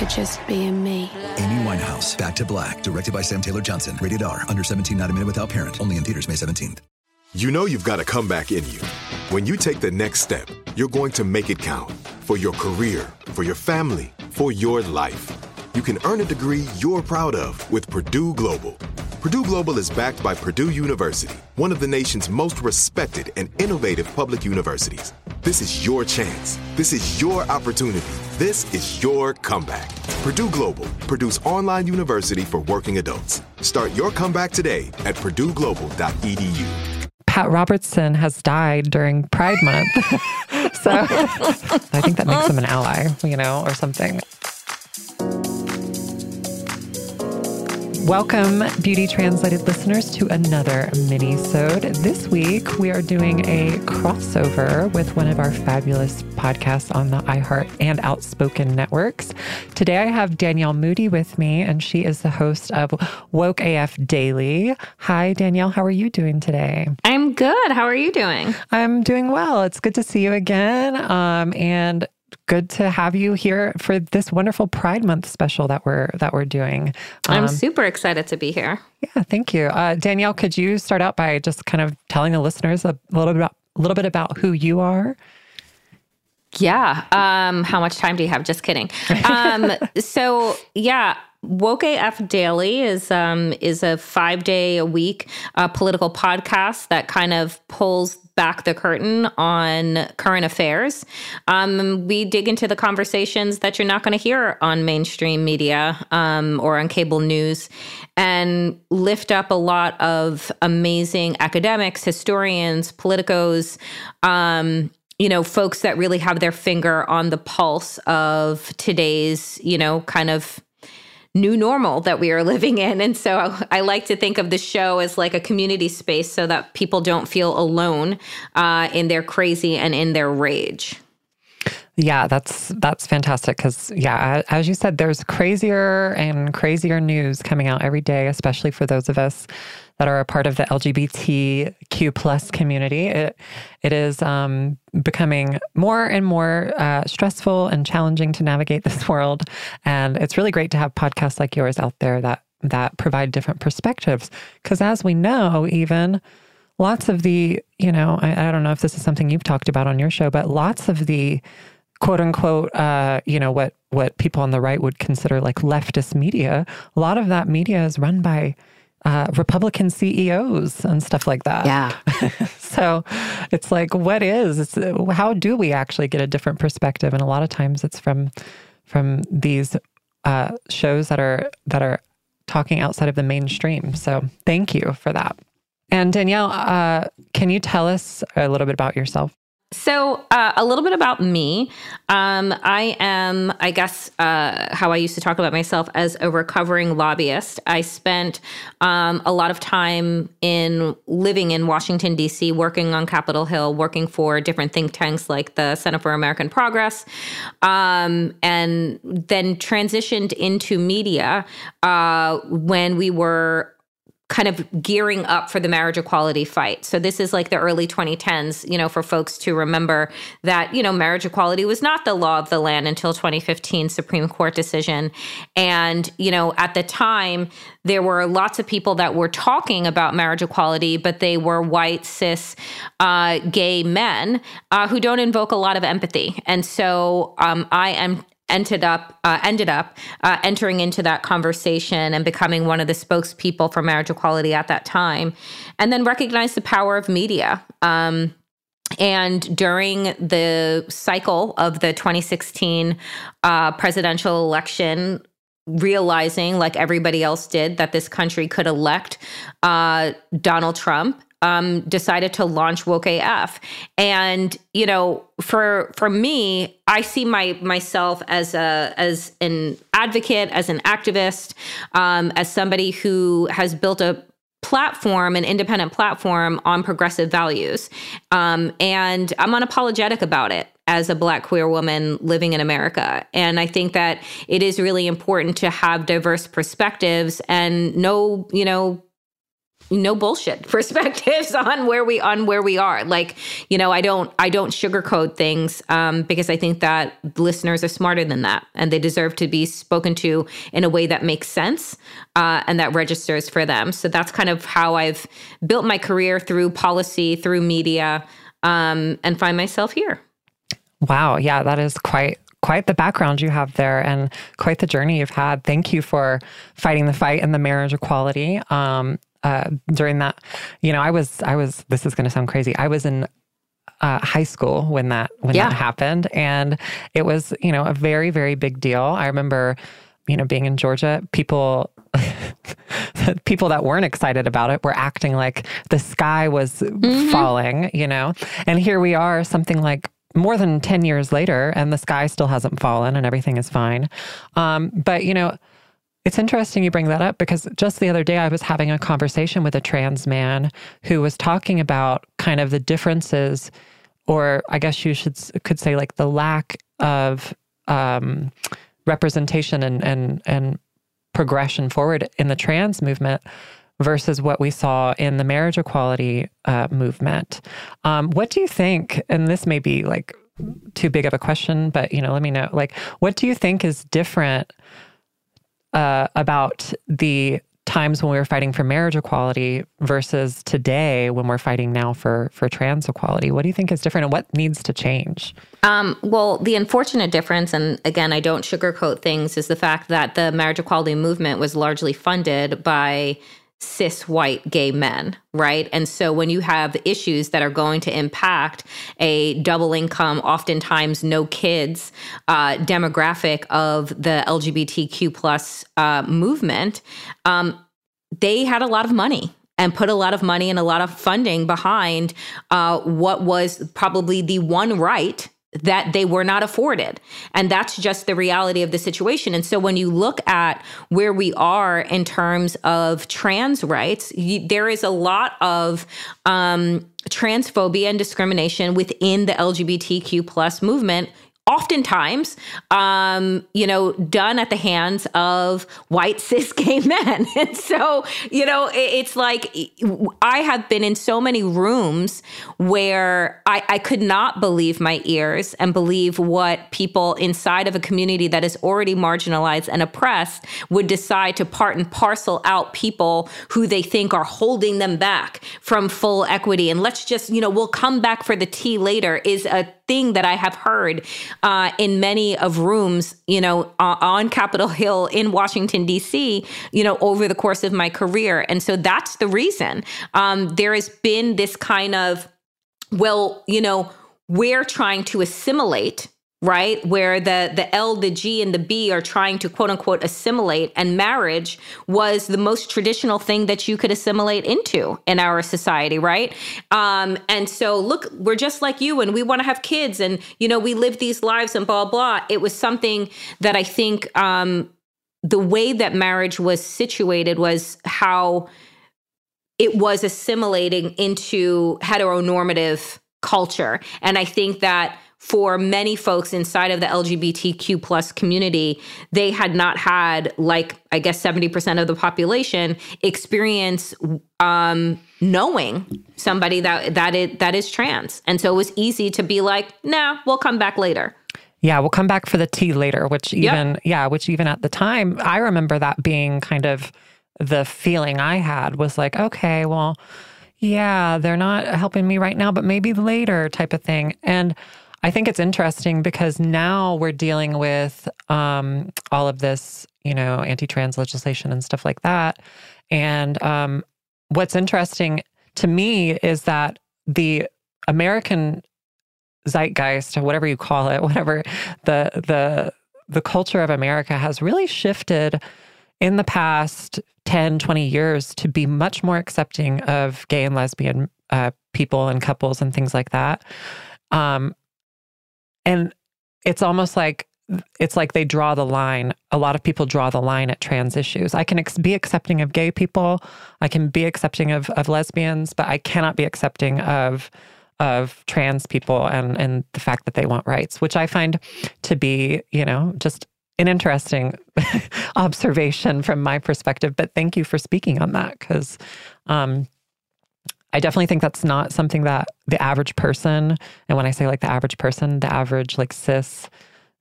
for just being me. Amy Winehouse, Back to Black, directed by Sam Taylor Johnson. Rated R, under 17, not a minute without parent. Only in theaters May 17th. You know you've got a comeback in you. When you take the next step, you're going to make it count for your career, for your family, for your life. You can earn a degree you're proud of with Purdue Global. Purdue Global is backed by Purdue University, one of the nation's most respected and innovative public universities. This is your chance. This is your opportunity. This is your comeback. Purdue Global, Purdue's online university for working adults. Start your comeback today at purdueglobal.edu. Pat Robertson has died during Pride Month. so I think that makes him an ally, you know, or something. Welcome, Beauty Translated listeners, to another mini-sode. This week, we are doing a crossover with one of our fabulous podcasts on the iHeart and Outspoken networks. Today, I have Danielle Moodie with me, and she is the host of Woke AF Daily. Hi, Danielle. How are you doing today? I'm good. How are you doing? I'm doing well. It's good to see you again. Um, and good to have you here for this wonderful Pride Month special that we're that we're doing. I'm Um, super excited to be here. yeah, thank you, uh, Danielle. Could you start out by just kind of telling the listeners a little bit about a little bit about who you are? Yeah. Um, how much time do you have? Just kidding. Um, so yeah, Woke AF Daily is um, is a five day a week uh, political podcast that kind of pulls back the curtain on current affairs. Um, we dig into the conversations that you're not going to hear on mainstream media um, or on cable news, and lift up a lot of amazing academics, historians, politicos. Um, you know, folks that really have their finger on the pulse of today's, you know, kind of new normal that we are living in. And so I like to think of the show as like a community space so that people don't feel alone uh, in their crazy and in their rage. Yeah, that's that's fantastic because yeah, as you said, there's crazier and crazier news coming out every day, especially for those of us that are a part of the LGBTQ plus community. It it is um, becoming more and more uh, stressful and challenging to navigate this world, and it's really great to have podcasts like yours out there that that provide different perspectives. Because as we know, even lots of the you know I, I don't know if this is something you've talked about on your show, but lots of the quote unquote, uh, you know, what what people on the right would consider like leftist media. A lot of that media is run by uh, Republican CEOs and stuff like that. Yeah. so it's like, what is? It's, how do we actually get a different perspective? And a lot of times, it's from from these uh, shows that are that are talking outside of the mainstream. So thank you for that. And Danielle, uh, can you tell us a little bit about yourself? So, uh, a little bit about me. Um, I am, I guess, uh, how I used to talk about myself as a recovering lobbyist. I spent um, a lot of time in living in Washington, D.C., working on Capitol Hill, working for different think tanks like the Center for American Progress, um, and then transitioned into media uh, when we were kind of gearing up for the marriage equality fight. So this is like the early 2010s, you know, for folks to remember that, you know, marriage equality was not the law of the land until 2015 Supreme Court decision. And, you know, at the time there were lots of people that were talking about marriage equality, but they were white, cis, uh, gay men uh, who don't invoke a lot of empathy. And so um, I am ended up uh, ended up uh, entering into that conversation and becoming one of the spokespeople for marriage equality at that time and then recognize the power of media. Um, and during the cycle of the 2016 uh, presidential election, realizing, like everybody else did, that this country could elect uh, Donald Trump. Um, decided to launch Woke AF, and you know, for for me, I see my myself as a as an advocate, as an activist, um, as somebody who has built a platform, an independent platform on progressive values. Um, and I'm unapologetic about it as a black queer woman living in America. And I think that it is really important to have diverse perspectives and no, you know, no bullshit perspectives on where we on where we are like you know i don't i don't sugarcoat things um, because i think that listeners are smarter than that and they deserve to be spoken to in a way that makes sense uh, and that registers for them so that's kind of how i've built my career through policy through media um, and find myself here wow yeah that is quite quite the background you have there and quite the journey you've had. Thank you for fighting the fight in the marriage equality. Um, uh, during that, you know, I was, I was, this is going to sound crazy. I was in uh, high school when that, when yeah. that happened. And it was, you know, a very, very big deal. I remember, you know, being in Georgia, people, people that weren't excited about it were acting like the sky was mm-hmm. falling, you know, and here we are, something like more than 10 years later, and the sky still hasn't fallen and everything is fine. Um, but, you know, it's interesting you bring that up because just the other day I was having a conversation with a trans man who was talking about kind of the differences, or I guess you should could say like the lack of um, representation and and and progression forward in the trans movement versus what we saw in the marriage equality uh, movement. Um, what do you think? And this may be like too big of a question, but you know, let me know. Like, what do you think is different? Uh, about the times when we were fighting for marriage equality versus today when we're fighting now for for trans equality. What do you think is different and what needs to change? Um, well the unfortunate difference and again i don't sugarcoat things is the fact that the marriage equality movement was largely funded by cis white gay men, right? And so when you have issues that are going to impact a double income, oftentimes no kids uh, demographic of the LGBTQ plus uh, movement, um, they had a lot of money and put a lot of money and a lot of funding behind uh, what was probably the one right that they were not afforded. And that's just the reality of the situation. And so when you look at where we are in terms of trans rights, you, there is a lot of um, transphobia and discrimination within the LGBTQ plus movement oftentimes, um, you know, done at the hands of white cis gay men. And so, you know, it's like I have been in so many rooms where I, I could not believe my ears and believe what people inside of a community that is already marginalized and oppressed would decide to part and parcel out people who they think are holding them back from full equity. And let's just, you know, we'll come back for the tea later is a thing that I have heard uh, in many of rooms, you know, on Capitol Hill in Washington, D.C., you know, over the course of my career. And so that's the reason. Um, there has been this kind of, well, you know, we're trying to assimilate right? Where the the L the G and the B are trying to quote unquote assimilate and marriage was the most traditional thing that you could assimilate into in our society right? Um and so look we're just like you and we want to have kids and you know we live these lives and blah blah. It was something that I think um the way that marriage was situated was how it was assimilating into heteronormative culture. And I think that for many folks inside of the LGBTQ plus community, they had not had, like I guess, seventy percent of the population experience um, knowing somebody that that is, that is trans, and so it was easy to be like, "Nah, we'll come back later." Yeah, we'll come back for the tea later. Which even yep. yeah, which even at the time, I remember that being kind of the feeling I had was like, okay, well, yeah, they're not helping me right now, but maybe later, type of thing, and. I think it's interesting because now we're dealing with um, all of this, you know, anti trans legislation and stuff like that. And um, what's interesting to me is that the American zeitgeist, or whatever you call it, whatever the the the culture of America has really shifted in the past 10, 20 years to be much more accepting of gay and lesbian uh, people and couples and things like that. Um, and it's almost like it's like they draw the line. A lot of people draw the line at trans issues. I can ex- be accepting of gay people. I can be accepting of, of lesbians, but I cannot be accepting of of trans people and and the fact that they want rights, which I find to be, you know, just an interesting observation from my perspective. But thank you for speaking on that because um, I definitely think that's not something that the average person, and when I say like the average person, the average like cis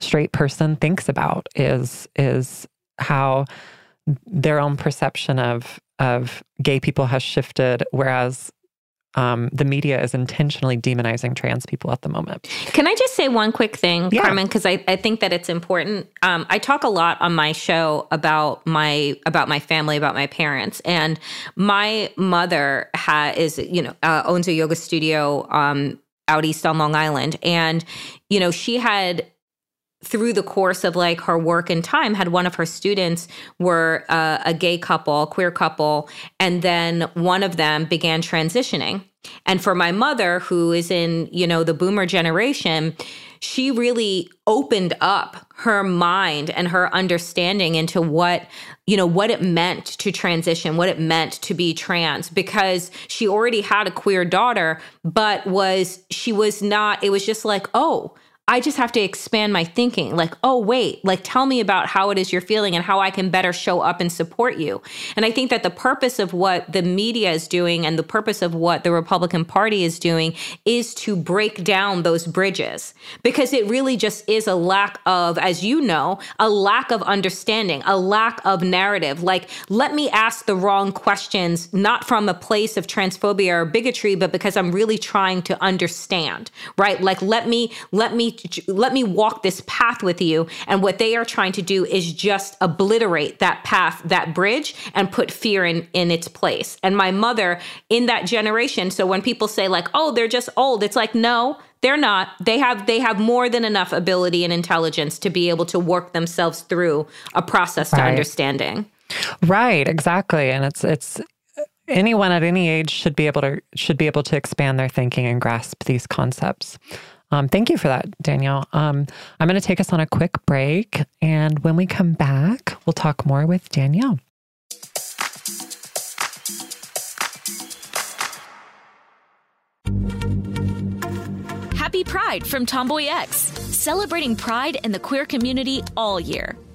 straight person thinks about is is how their own perception of of gay people has shifted, whereas um, the media is intentionally demonizing trans people at the moment. Can I just say one quick thing, Yeah. Carmen? Because I, I think that it's important. Um, I talk a lot on my show about my about my family, about my parents, and my mother ha- is you know uh, owns a yoga studio um, out east on Long Island, and you know she had through the course of like her work and time had one of her students were uh, a gay couple queer couple and then one of them began transitioning and for my mother who is in you know the boomer generation she really opened up her mind and her understanding into what you know what it meant to transition what it meant to be trans because she already had a queer daughter but was she was not it was just like oh I just have to expand my thinking. Like, oh, wait, like tell me about how it is you're feeling and how I can better show up and support you. And I think that the purpose of what the media is doing and the purpose of what the Republican Party is doing is to break down those bridges because it really just is a lack of, as you know, a lack of understanding, a lack of narrative. Like, let me ask the wrong questions, not from a place of transphobia or bigotry, but because I'm really trying to understand, right? Like, let me, let me, let me walk this path with you. And what they are trying to do is just obliterate that path, that bridge, and put fear in, in its place. And my mother in that generation, so when people say, like, oh, they're just old, it's like, no, they're not they have they have more than enough ability and intelligence to be able to work themselves through a process to understanding Right, exactly. And it's it's anyone at any age should be able to should be able to expand their thinking and grasp these concepts. Um, thank you for that, Danielle. Um, I'm going to take us on a quick break, and when we come back, we'll talk more with Danielle. Happy Pride from Tomboy X, celebrating pride and the queer community all year.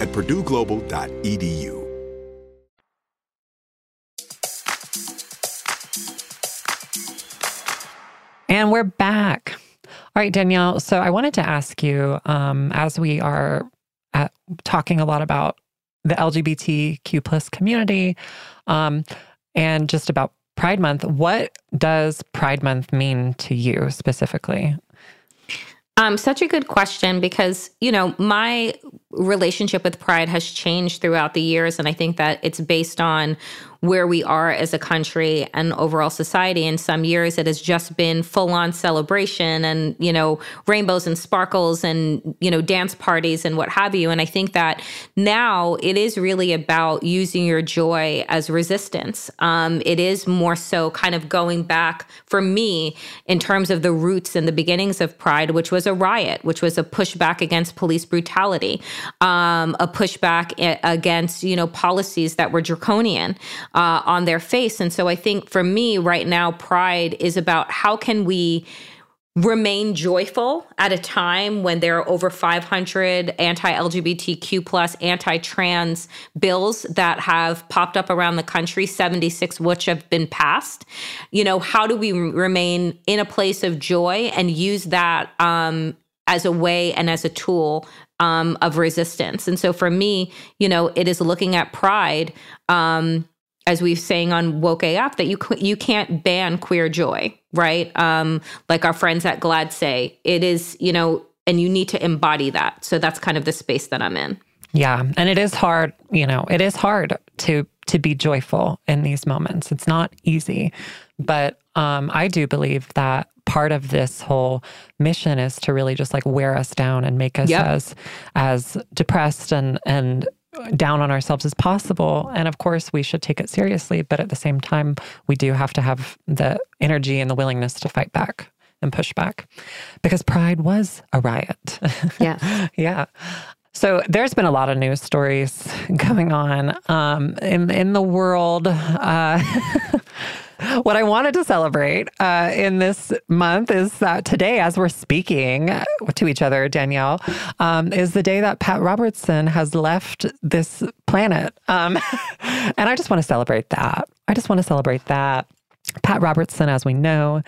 at purdueglobal.edu. And we're back. All right, Danielle. So I wanted to ask you, um, as we are at, talking a lot about the LGBTQ plus community, um, and just about Pride Month, what does Pride Month mean to you specifically? Um, such a good question because, you know, my relationship with pride has changed throughout the years. And I think that it's based on where we are as a country and overall society. In some years, it has just been full on celebration and, you know, rainbows and sparkles and, you know, dance parties and what have you. And I think that now it is really about using your joy as resistance. Um, it is more so kind of going back for me in terms of the roots and the beginnings of Pride, which was a riot, which was a pushback against police brutality, um, a pushback against, you know, policies that were draconian uh, on their face. And so I think for me right now, pride is about how can we remain joyful at a time when there are over 500 anti-lgbtq plus anti-trans bills that have popped up around the country 76 which have been passed you know how do we remain in a place of joy and use that um, as a way and as a tool um, of resistance and so for me you know it is looking at pride um, as we've saying on woke af that you you can't ban queer joy right? Um like our friends at GLAAD say it is you know and you need to embody that. So that's kind of the space that i'm in. Yeah and it is hard you know it is hard to to be joyful in these moments. It's not easy but um i do believe that part of this whole mission is to really just like wear us down and make us yep. as as depressed and and down on ourselves as possible. And of course, we should take it seriously. But at the same time, we do have to have the energy and the willingness to fight back and push back because pride was a riot. Yeah. yeah. So there's been a lot of news stories going on um, in in the world. Uh, what I wanted to celebrate uh, in this month is that today, as we're speaking to each other, Danielle, um, is the day that Pat Robertson has left this planet. Um, and I just want to celebrate that. I just want to celebrate that. Pat Robertson, as we know,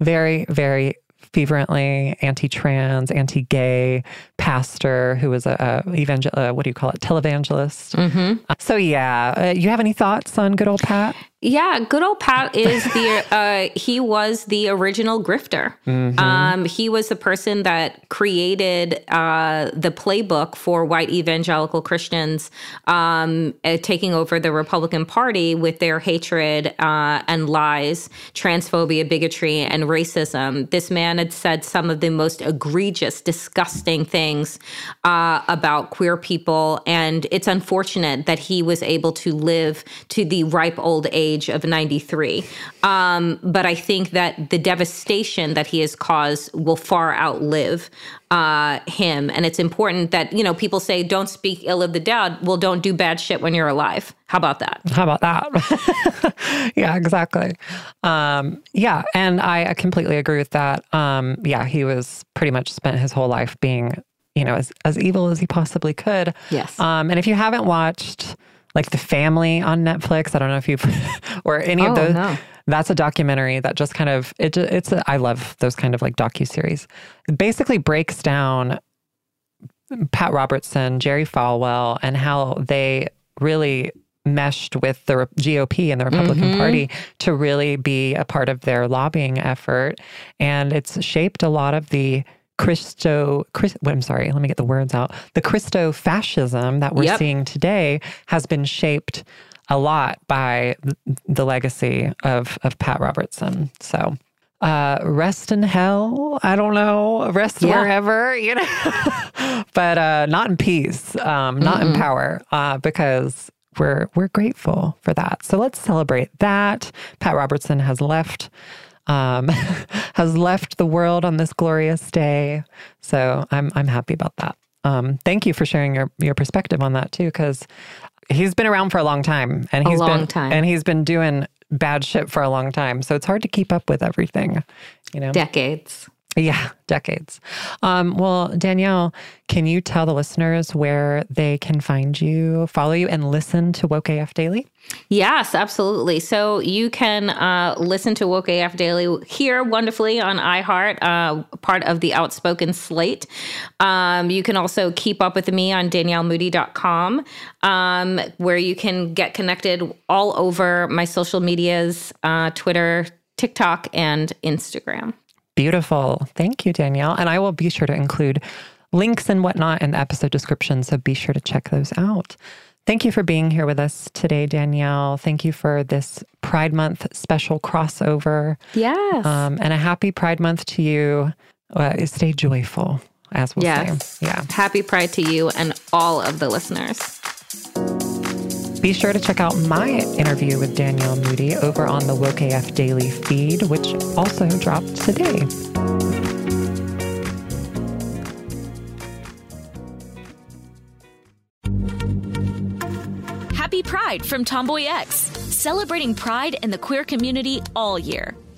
very, very fervently anti-trans, anti-gay pastor who was a, a evangel- uh, what do you call it, televangelist. Mm-hmm. Uh, so yeah, uh, you have any thoughts on good old Pat? Yeah, good old Pat is the uh, he was the original grifter. Mm-hmm. Um, he was the person that created uh, the playbook for white evangelical Christians um, uh, taking over the Republican Party with their hatred uh, and lies, transphobia, bigotry, and racism. This man had said some of the most egregious, disgusting things uh, about queer people, and it's unfortunate that he was able to live to the ripe old age of 93. Um, but I think that the devastation that he has caused will far outlive uh, him. And it's important that, you know, people say, don't speak ill of the dead. Well, don't do bad shit when you're alive. How about that? How about that? yeah, exactly. Um, yeah. And I completely agree with that. Um, yeah, he was pretty much spent his whole life being, you know, as, as evil as he possibly could. Yes. Um, and if you haven't watched, like The Family on Netflix. I don't know if you've or any oh, of those. No. That's a documentary that just kind of it. It's a, I love those kind of like docu series. It basically breaks down Pat Robertson, Jerry Falwell, and how they really meshed with the GOP and the Republican mm-hmm. Party to really be a part of their lobbying effort, and it's shaped a lot of the Christo, Christ, I'm sorry, let me get the words out. The Christo fascism that we're yep. seeing today has been shaped a lot by the legacy of, of Pat Robertson. So, uh, rest in hell. I don't know. Rest yeah. wherever, you know, but uh, not in peace, um, not mm in power, uh, because we're we're grateful for that. So let's celebrate that. Pat Robertson has left um, has left the world on this glorious day. So I'm I'm happy about that. Um, thank you for sharing your your perspective on that too, because he's been around for a long time, and he's been time. and he's been doing bad shit for a long time. So it's hard to keep up with everything, you know. Decades. Yeah, decades. Um, well, Danielle, can you tell the listeners where they can find you, follow you, and listen to Woke AF Daily? Yes, absolutely. So you can uh, listen to Woke AF Daily here wonderfully on iHeart, uh, part of the Outspoken slate. Um, you can also keep up with me on daniellemoodie.com, um, where you can get connected all over my social medias uh, Twitter, TikTok, and Instagram. Beautiful. Thank you, Danielle. And I will be sure to include links and whatnot in the episode description. So be sure to check those out. Thank you for being here with us today, Danielle. Thank you for this Pride Month special crossover. Yes. Um, and a happy Pride Month to you. Uh, stay joyful, as we'll yes. say. Yeah. Happy Pride to you and all of the listeners. Be sure to check out my interview with Danielle Moodie over on the Woke AF Daily feed, which also dropped today. Happy Pride from Tomboy X, celebrating pride and the queer community all year.